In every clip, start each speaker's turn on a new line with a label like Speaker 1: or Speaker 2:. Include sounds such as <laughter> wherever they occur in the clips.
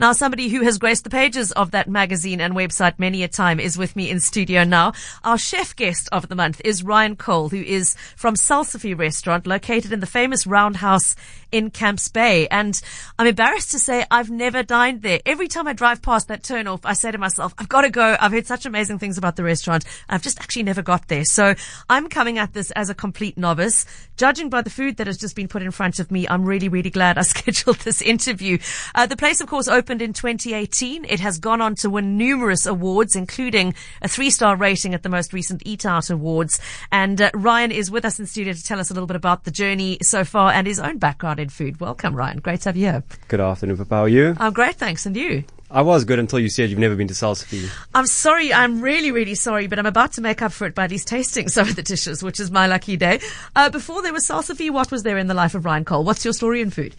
Speaker 1: Now, somebody who has graced the pages of that magazine and website many a time is with me in studio now. Our chef guest of the month is Ryan Cole, who is from Salsify Restaurant, located in the famous Roundhouse in Camps Bay. And I'm embarrassed to say I've never dined there. Every time I drive past that turnoff, I say to myself, I've got to go. I've heard such amazing things about the restaurant. I've just actually never got there. So I'm coming at this as a complete novice. Judging by the food that has just been put in front of me, I'm really, really glad I <laughs> scheduled this interview. Uh, the place, of course, opened in 2018. It has gone on to win numerous awards, including a three-star rating at the most recent Eat Out Awards. And uh, Ryan is with us in studio to tell us a little bit about the journey so far and his own background in food. Welcome, Ryan. Great to have you here.
Speaker 2: Good afternoon, Papa. How are you?
Speaker 1: I'm great, thanks. And you?
Speaker 2: I was good until you said you've never been to Salsify.
Speaker 1: I'm sorry. I'm really, really sorry, but I'm about to make up for it by these tasting <laughs> some of the dishes, which is my lucky day. Uh, before there was Salsify, what was there in the life of Ryan Cole? What's your story in food?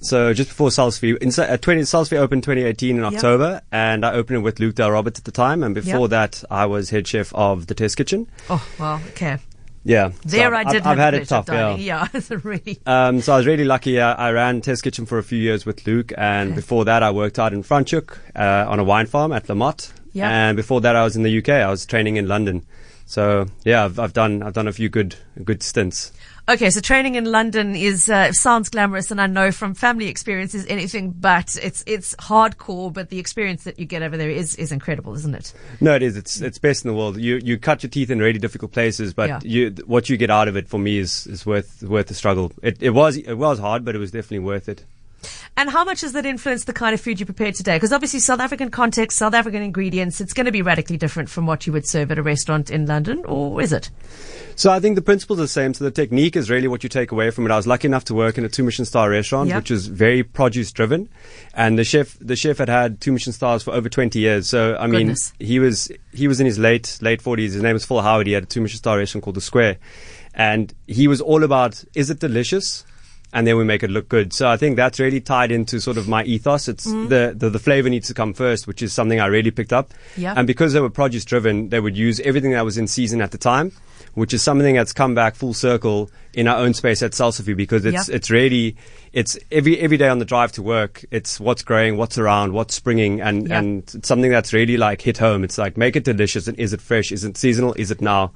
Speaker 2: So just before Salsify, in, uh, 20, Salsify opened 2018 in October, yep. and I opened it with Luke Dale Roberts at the time. And before yep. that, I was head chef of the Test Kitchen.
Speaker 1: Oh, well, okay.
Speaker 2: Yeah,
Speaker 1: there so I did.
Speaker 2: I've, I've had it tough.
Speaker 1: Yeah, yeah, <laughs> it's really.
Speaker 2: Um, so I was really lucky. Uh, I ran Test Kitchen for a few years with Luke, and okay. before that, I worked out in Franschhoek uh, on a wine farm at La Motte. Yeah. And before that, I was in the UK. I was training in London. So yeah, I've, I've done I've done a few good good stints.
Speaker 1: Okay, so training in London is uh, sounds glamorous, and I know from family experience is anything but. It's it's hardcore, but the experience that you get over there is, is incredible, isn't it?
Speaker 2: No, it is. It's it's best in the world. You you cut your teeth in really difficult places, but yeah. you what you get out of it for me is, is worth worth the struggle. It it was it was hard, but it was definitely worth it.
Speaker 1: And how much has that influenced the kind of food you prepare today? Because obviously South African context, South African ingredients, it's going to be radically different from what you would serve at a restaurant in London, or is it?
Speaker 2: So I think the principles are the same. So the technique is really what you take away from it. I was lucky enough to work in a two Michelin star restaurant, yep. which is very produce driven, and the chef the chef had had two Michelin stars for over twenty years. So I mean, Goodness. he was he was in his late late forties. His name was Phil Howard. He had a two Michelin star restaurant called the Square, and he was all about is it delicious and then we make it look good. So I think that's really tied into sort of my ethos. It's mm. the, the, the flavor needs to come first, which is something I really picked up. Yeah. And because they were produce driven, they would use everything that was in season at the time, which is something that's come back full circle in our own space at Salsify because it's yeah. it's really it's every every day on the drive to work. It's what's growing, what's around, what's springing, and yeah. and it's something that's really like hit home. It's like make it delicious and is it fresh? Is it seasonal? Is it now?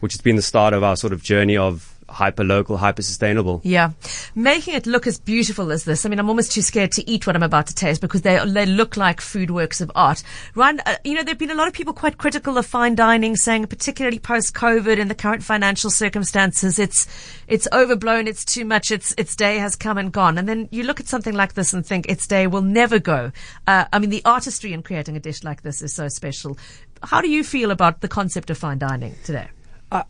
Speaker 2: Which has been the start of our sort of journey of hyper local, hyper sustainable.
Speaker 1: Yeah. Making it look as beautiful as this. I mean, I'm almost too scared to eat what I'm about to taste because they, they look like food works of art. Ryan, uh, you know, there have been a lot of people quite critical of fine dining saying, particularly post COVID and the current financial circumstances, it's, it's overblown. It's too much. Its, its day has come and gone. And then you look at something like this and think its day will never go. Uh, I mean, the artistry in creating a dish like this is so special. How do you feel about the concept of fine dining today?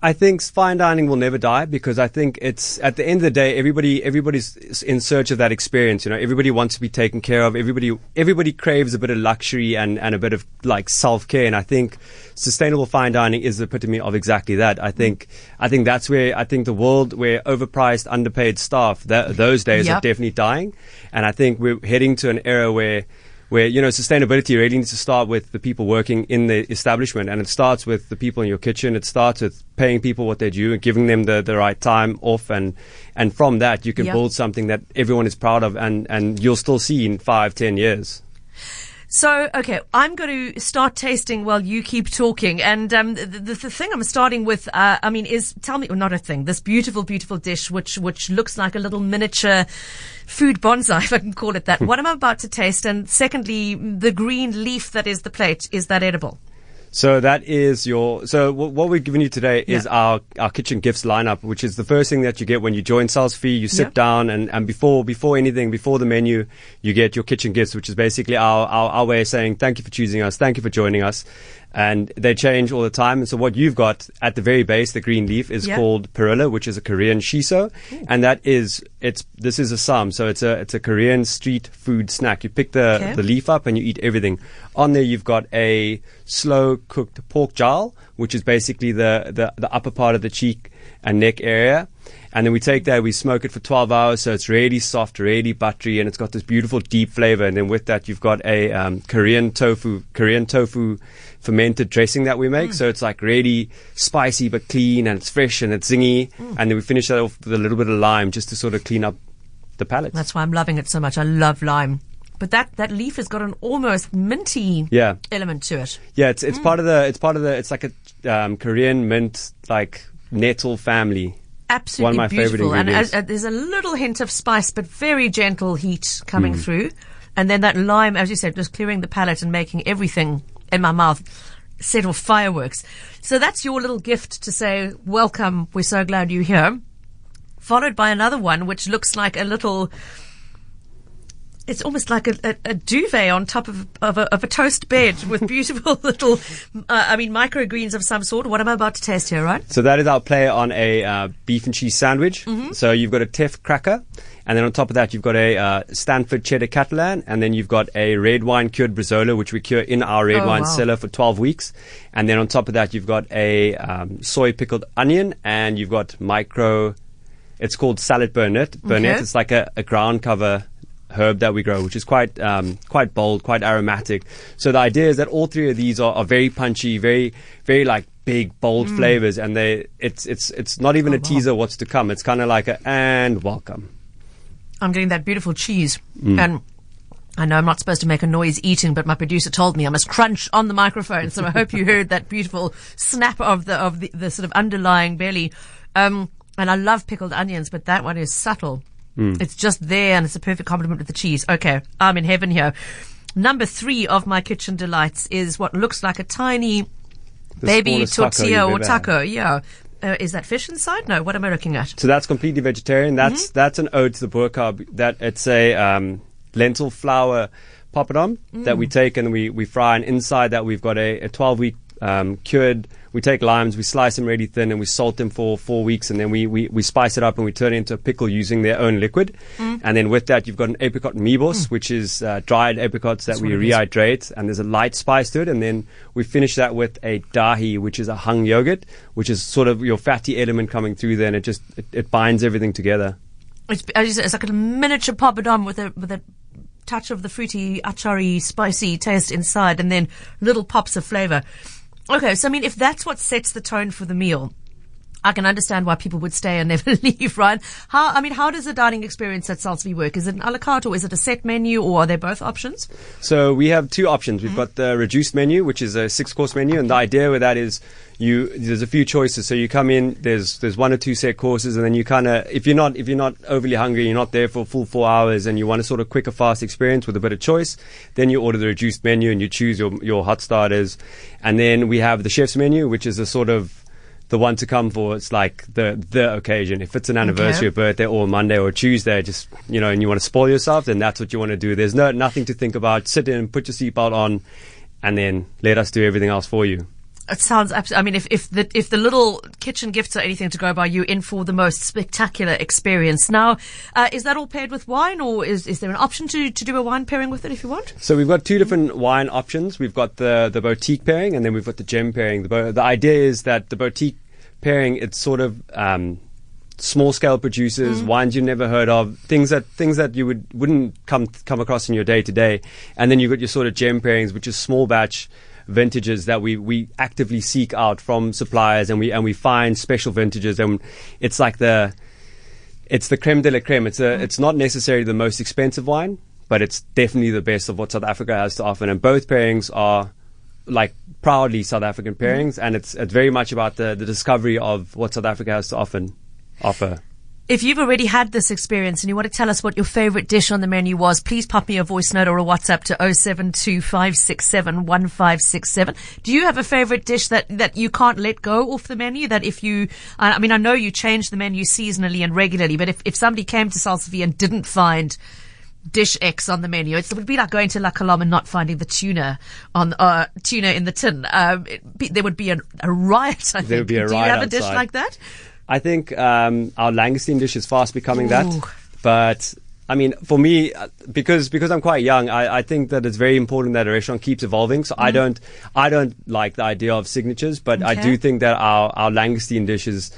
Speaker 2: I think fine dining will never die because I think it's at the end of the day, everybody everybody's in search of that experience. You know, everybody wants to be taken care of. Everybody everybody craves a bit of luxury and, and a bit of like self care. And I think sustainable fine dining is the epitome of exactly that. I think I think that's where I think the world where overpriced, underpaid staff that, those days yep. are definitely dying. And I think we're heading to an era where where you know sustainability really needs to start with the people working in the establishment, and it starts with the people in your kitchen. It starts with paying people what they do and giving them the, the right time off, and and from that you can yep. build something that everyone is proud of, and and you'll still see in five, ten years.
Speaker 1: So, okay, I'm going to start tasting while you keep talking. And um, the, the, the, thing I'm starting with, uh, I mean, is tell me, well, not a thing, this beautiful, beautiful dish, which which looks like a little miniature food bonsai, <laughs> if I can call it that. what am I about to taste? And secondly, the green leaf that is the plate, is that edible?
Speaker 2: So that is your. So what we're giving you today is yeah. our, our kitchen gifts lineup, which is the first thing that you get when you join Salsify. You sit yeah. down and, and before before anything, before the menu, you get your kitchen gifts, which is basically our, our, our way of saying thank you for choosing us, thank you for joining us, and they change all the time. And so what you've got at the very base, the green leaf, is yep. called perilla, which is a Korean shiso, Ooh. and that is it's this is a ssam, so it's a it's a Korean street food snack. You pick the okay. the leaf up and you eat everything. On there, you've got a slow cooked pork jowl, which is basically the the, the upper part of the cheek and neck area. And then we take that, we smoke it for 12 hours, so it's really soft, really buttery, and it's got this beautiful deep flavor. And then with that, you've got a um, Korean tofu, Korean tofu fermented dressing that we make. Mm. So it's like really spicy but clean, and it's fresh and it's zingy. Mm. And then we finish that off with a little bit of lime just to sort of clean up the palate.
Speaker 1: That's why I'm loving it so much. I love lime But that, that leaf has got an almost minty
Speaker 2: Yeah.
Speaker 1: element to it.
Speaker 2: Yeah, it's it's part of the it's part of the it's like a um, Korean mint like nettle family.
Speaker 1: Absolutely
Speaker 2: One of my
Speaker 1: beautiful. And uh, there's a little hint of spice, but very gentle heat
Speaker 2: Mm.
Speaker 1: coming through. And then that lime, as you said, just clearing the palate and making everything in my mouth set off fireworks. So that's your little gift to say, welcome, we're so glad you're here. Followed by another one, which looks like a little, it's almost like a, a, a duvet on top of, of, a, of a toast bed <laughs> with beautiful little, uh, I mean, microgreens of some sort. What am I about to taste here, right?
Speaker 2: So that is our play on a uh, beef and cheese sandwich.
Speaker 1: Mm-hmm.
Speaker 2: So you've got a teff cracker, and then on top of that you've got a uh, Stanford cheddar Catalan, and then you've got a red wine cured bresaola, which we cure in our red
Speaker 1: Oh,
Speaker 2: wine
Speaker 1: wow.
Speaker 2: cellar for 12 weeks. And then on top of that you've got a um, soy pickled onion, and you've got micro. It's called salad burnet. Burnet.
Speaker 1: Okay.
Speaker 2: It's like a, a ground cover herb that we grow, which is quite um, quite bold, quite aromatic. So the idea is that all three of these are, are very punchy, very very like big bold flavors, and they it's it's it's not even a
Speaker 1: Mm. wow.
Speaker 2: teaser what's to come. It's kind of like a and welcome.
Speaker 1: I'm getting that beautiful cheese.
Speaker 2: Mm.
Speaker 1: And I know I'm not supposed to make a noise eating, but my producer told me I must crunch on the microphone. So I hope you heard that beautiful snap of the of the, the sort of underlying belly. Um, and I love pickled onions, but that one is subtle.
Speaker 2: Mm.
Speaker 1: It's just there, and it's a perfect complement with the cheese. Okay, I'm in heaven here. Number three of my kitchen delights is what looks like a tiny
Speaker 2: The
Speaker 1: baby tortilla or
Speaker 2: ever had.
Speaker 1: taco. Yeah. Uh, is that fish inside? No. What am I looking at?
Speaker 2: So that's completely vegetarian. That's
Speaker 1: Mm-hmm.
Speaker 2: that's an ode to the poor carb. That it's a um, lentil flour that
Speaker 1: Mm.
Speaker 2: we take and we, we fry. And inside that we've got a, a 12 week um, cured. We take limes, we slice them really thin, and we salt them for four weeks, and then we, we, we spice it up and we turn it into a pickle using their own liquid.
Speaker 1: Mm.
Speaker 2: And then with that, you've got an apricot mebos, which is uh, dried apricots that we
Speaker 1: it is.
Speaker 2: rehydrate, and there's a light spice to it. And then we finish that with a dahi, which is a hung yogurt, which is sort of your fatty element coming through there, and it just it, it binds everything together.
Speaker 1: It's, said, it's like a miniature papadum with a with a touch of the fruity, achari, spicy taste inside, and then little pops of flavor. Okay, so I mean, if that's what sets the tone for the meal, I can understand why people would stay and never <laughs> leave, right? How I mean, how does the dining experience at Salsify work? Is it an a la carte or is it a set menu, or are there both options?
Speaker 2: So we have two options. We've got the reduced menu, which is a six-course menu, and the idea with that is you there's a few choices. So you come in, there's there's one or two set courses, and then you kind of if you're not if you're not overly hungry, you're not there for a full four hours, and you want a sort of quicker, fast experience with a bit of choice, then you order the reduced menu and you choose your your hot starters, and then we have the chef's menu, which is a sort of the one to come for. It's like the the occasion. If it's an anniversary,
Speaker 1: Okay.
Speaker 2: birthday, or Monday or Tuesday, just you know, and you want to spoil yourself, then that's what you want to do. There's no nothing to think about. Sit in, put your seatbelt on, and then let us do everything else for you.
Speaker 1: It sounds. abs- I mean, if if the if the little kitchen gifts are anything to go by, you in for the most spectacular experience. Now, uh, is that all paired with wine, or is is there an option to to do a wine pairing with it if you want?
Speaker 2: So we've got two different wine options. We've got the the boutique pairing, and then we've got the gem pairing. The bo- the idea is that the boutique pairing, it's sort of um, small scale producers, wines you've never heard of, things that things that you would wouldn't come come across in your day to day. And then you've got your sort of gem pairings, which is small batch vintages that we, we actively seek out from suppliers and we and we find special vintages and it's like the it's the creme de la creme. It's a, it's not necessarily the most expensive wine, but it's definitely the best of what South Africa has to offer. And both pairings are like proudly South African pairings, and it's it's very much about the, the discovery of what South Africa has to offer. Offer.
Speaker 1: If you've already had this experience and you want to tell us what your favorite dish on the menu was, please pop me a voice note or a WhatsApp to 0725671567. Do you have a favorite dish that, that you can't let go off the menu? That if you, I mean, I know you change the menu seasonally and regularly, but if, if somebody came to Salsify and didn't find dish X on the menu, it's, it would be like going to La Colombe and not finding the tuna on, uh, tuna in the tin. Um, it be, there would be a, a riot, I think.
Speaker 2: There would be a
Speaker 1: Do you
Speaker 2: riot
Speaker 1: have a dish like that?
Speaker 2: I think um, our Langoustine dish is fast becoming
Speaker 1: Ooh.
Speaker 2: that, but. I mean, for me, uh, because because I'm quite young, I, I think that it's very important that a restaurant keeps evolving. So I don't I don't like the idea of signatures, but I
Speaker 1: Mm.
Speaker 2: Do think that our our langoustine dish is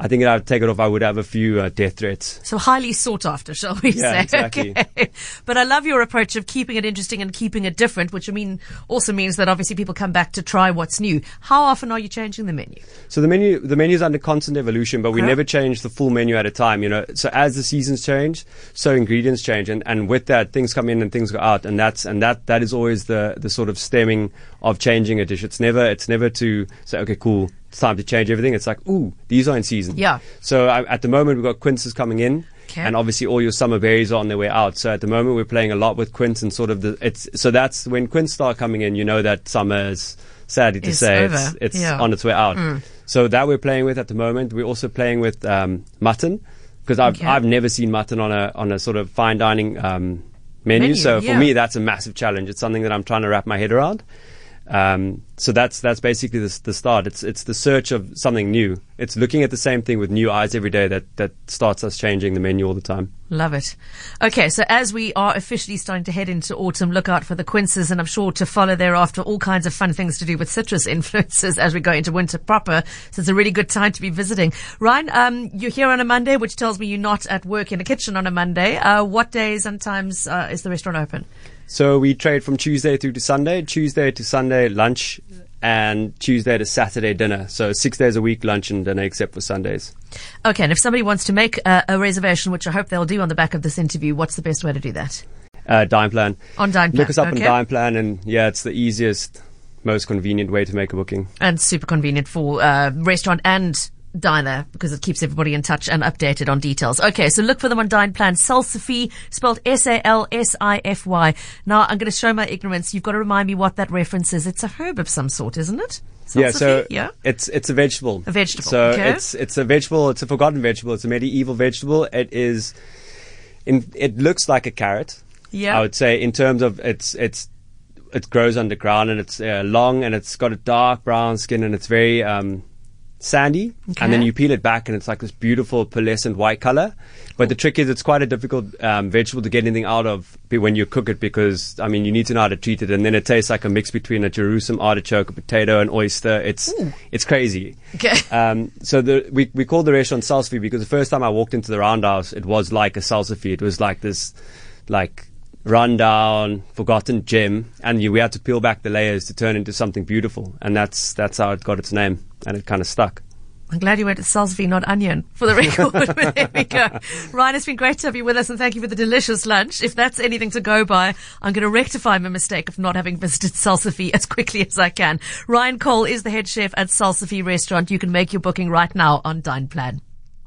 Speaker 2: I think if I would take it off, I would have a few uh, death threats.
Speaker 1: So highly sought after, shall we
Speaker 2: Yeah,
Speaker 1: say?
Speaker 2: exactly.
Speaker 1: Okay. <laughs> But I love your approach of keeping it interesting and keeping it different, which I mean also means that obviously people come back to try what's new. How often are you changing the menu?
Speaker 2: So the menu, the menu is under constant evolution, but we
Speaker 1: Okay.
Speaker 2: never change the full menu at a time. You know, so as the seasons change, so ingredients change, and, and with that, things come in and things go out, and that's and that that is always the the sort of stemming of changing a dish. It's never it's never to say, okay, cool, it's time to change everything. It's like, ooh, these are in season.
Speaker 1: Yeah.
Speaker 2: So I, at the moment, we've got quinces coming in.
Speaker 1: Okay.
Speaker 2: And obviously, all your summer berries are on their way out. So at the moment, we're playing a lot with quince and sort of the. It's so that's when quince start coming in. You know that summer is sadly to
Speaker 1: Is
Speaker 2: say
Speaker 1: over.
Speaker 2: it's, it's
Speaker 1: Yeah.
Speaker 2: on its way out. So that we're playing with at the moment. We're also playing with um, mutton because I've
Speaker 1: Okay.
Speaker 2: I've never seen mutton on a on a sort of fine dining um, menu.
Speaker 1: Menu,
Speaker 2: So for
Speaker 1: yeah.
Speaker 2: me, that's a massive challenge. It's something that I'm trying to wrap my head around. Um, so that's that's basically the, the start. It's it's the search of something new. It's looking at the same thing with new eyes every day that that starts us changing the menu all the time.
Speaker 1: Love it. Okay, so as we are officially starting to head into autumn, look out for the quinces, and I'm sure to follow thereafter all kinds of fun things to do with citrus <laughs> influences as we go into winter proper. So it's a really good time to be visiting. Ryan, um, you're here on a Monday, which tells me you're not at work in a kitchen on a Monday. Uh, what days and times uh, is the restaurant open?
Speaker 2: So we trade from Tuesday through to Sunday, Tuesday to Sunday lunch, and Tuesday to Saturday dinner. So six days a week lunch and dinner, except for Sundays.
Speaker 1: Okay, and if somebody wants to make a, a reservation, which I hope they'll do on the back of this interview, what's the best way to do that?
Speaker 2: Uh, Dine Plan.
Speaker 1: On Dine
Speaker 2: Look us up on
Speaker 1: okay.
Speaker 2: Dine Plan, and yeah, it's the easiest, most convenient way to make a booking.
Speaker 1: and super convenient for uh, restaurant and diner because it keeps everybody in touch and updated on details. Okay, so look for them on Dine Plan. Salsify, spelled S-A-L-S-I-F-Y. Now, I'm going to show my ignorance. You've got to remind me what that reference is. It's a herb of some sort, isn't it?
Speaker 2: Yeah, so
Speaker 1: yeah.
Speaker 2: it's it's a vegetable.
Speaker 1: A vegetable,
Speaker 2: So
Speaker 1: okay.
Speaker 2: it's it's a vegetable. It's a forgotten vegetable. It's a medieval vegetable. It is, in it looks like a carrot.
Speaker 1: Yeah.
Speaker 2: I would say in terms of it's it's it grows underground and it's uh, long and it's got a dark brown skin and it's very um, sandy. And then you peel it back and it's like this beautiful pearlescent white color. But the trick is it's quite a difficult um, vegetable to get anything out of when you cook it because I mean you need to know how to treat it and then it tastes like a mix between a Jerusalem artichoke, a potato, and oyster. It's it's crazy.
Speaker 1: Okay. <laughs>
Speaker 2: Um, so the, we we called the restaurant Salsify because the first time I walked into the roundhouse, it was like a Salsify. It was like this, like rundown, forgotten gem, and you, we had to peel back the layers to turn into something beautiful, and that's that's how it got its name, and it kind of stuck.
Speaker 1: I'm glad you went to Salsify, not onion, for the record. <laughs> <laughs> there we go. Ryan, it's been great to have you with us and thank you for the delicious lunch. If that's anything to go by, I'm going to rectify my mistake of not having visited Salsify as quickly as I can. Ryan Cole is the head chef at Salsify Restaurant. You can make your booking right now on Dine Plan.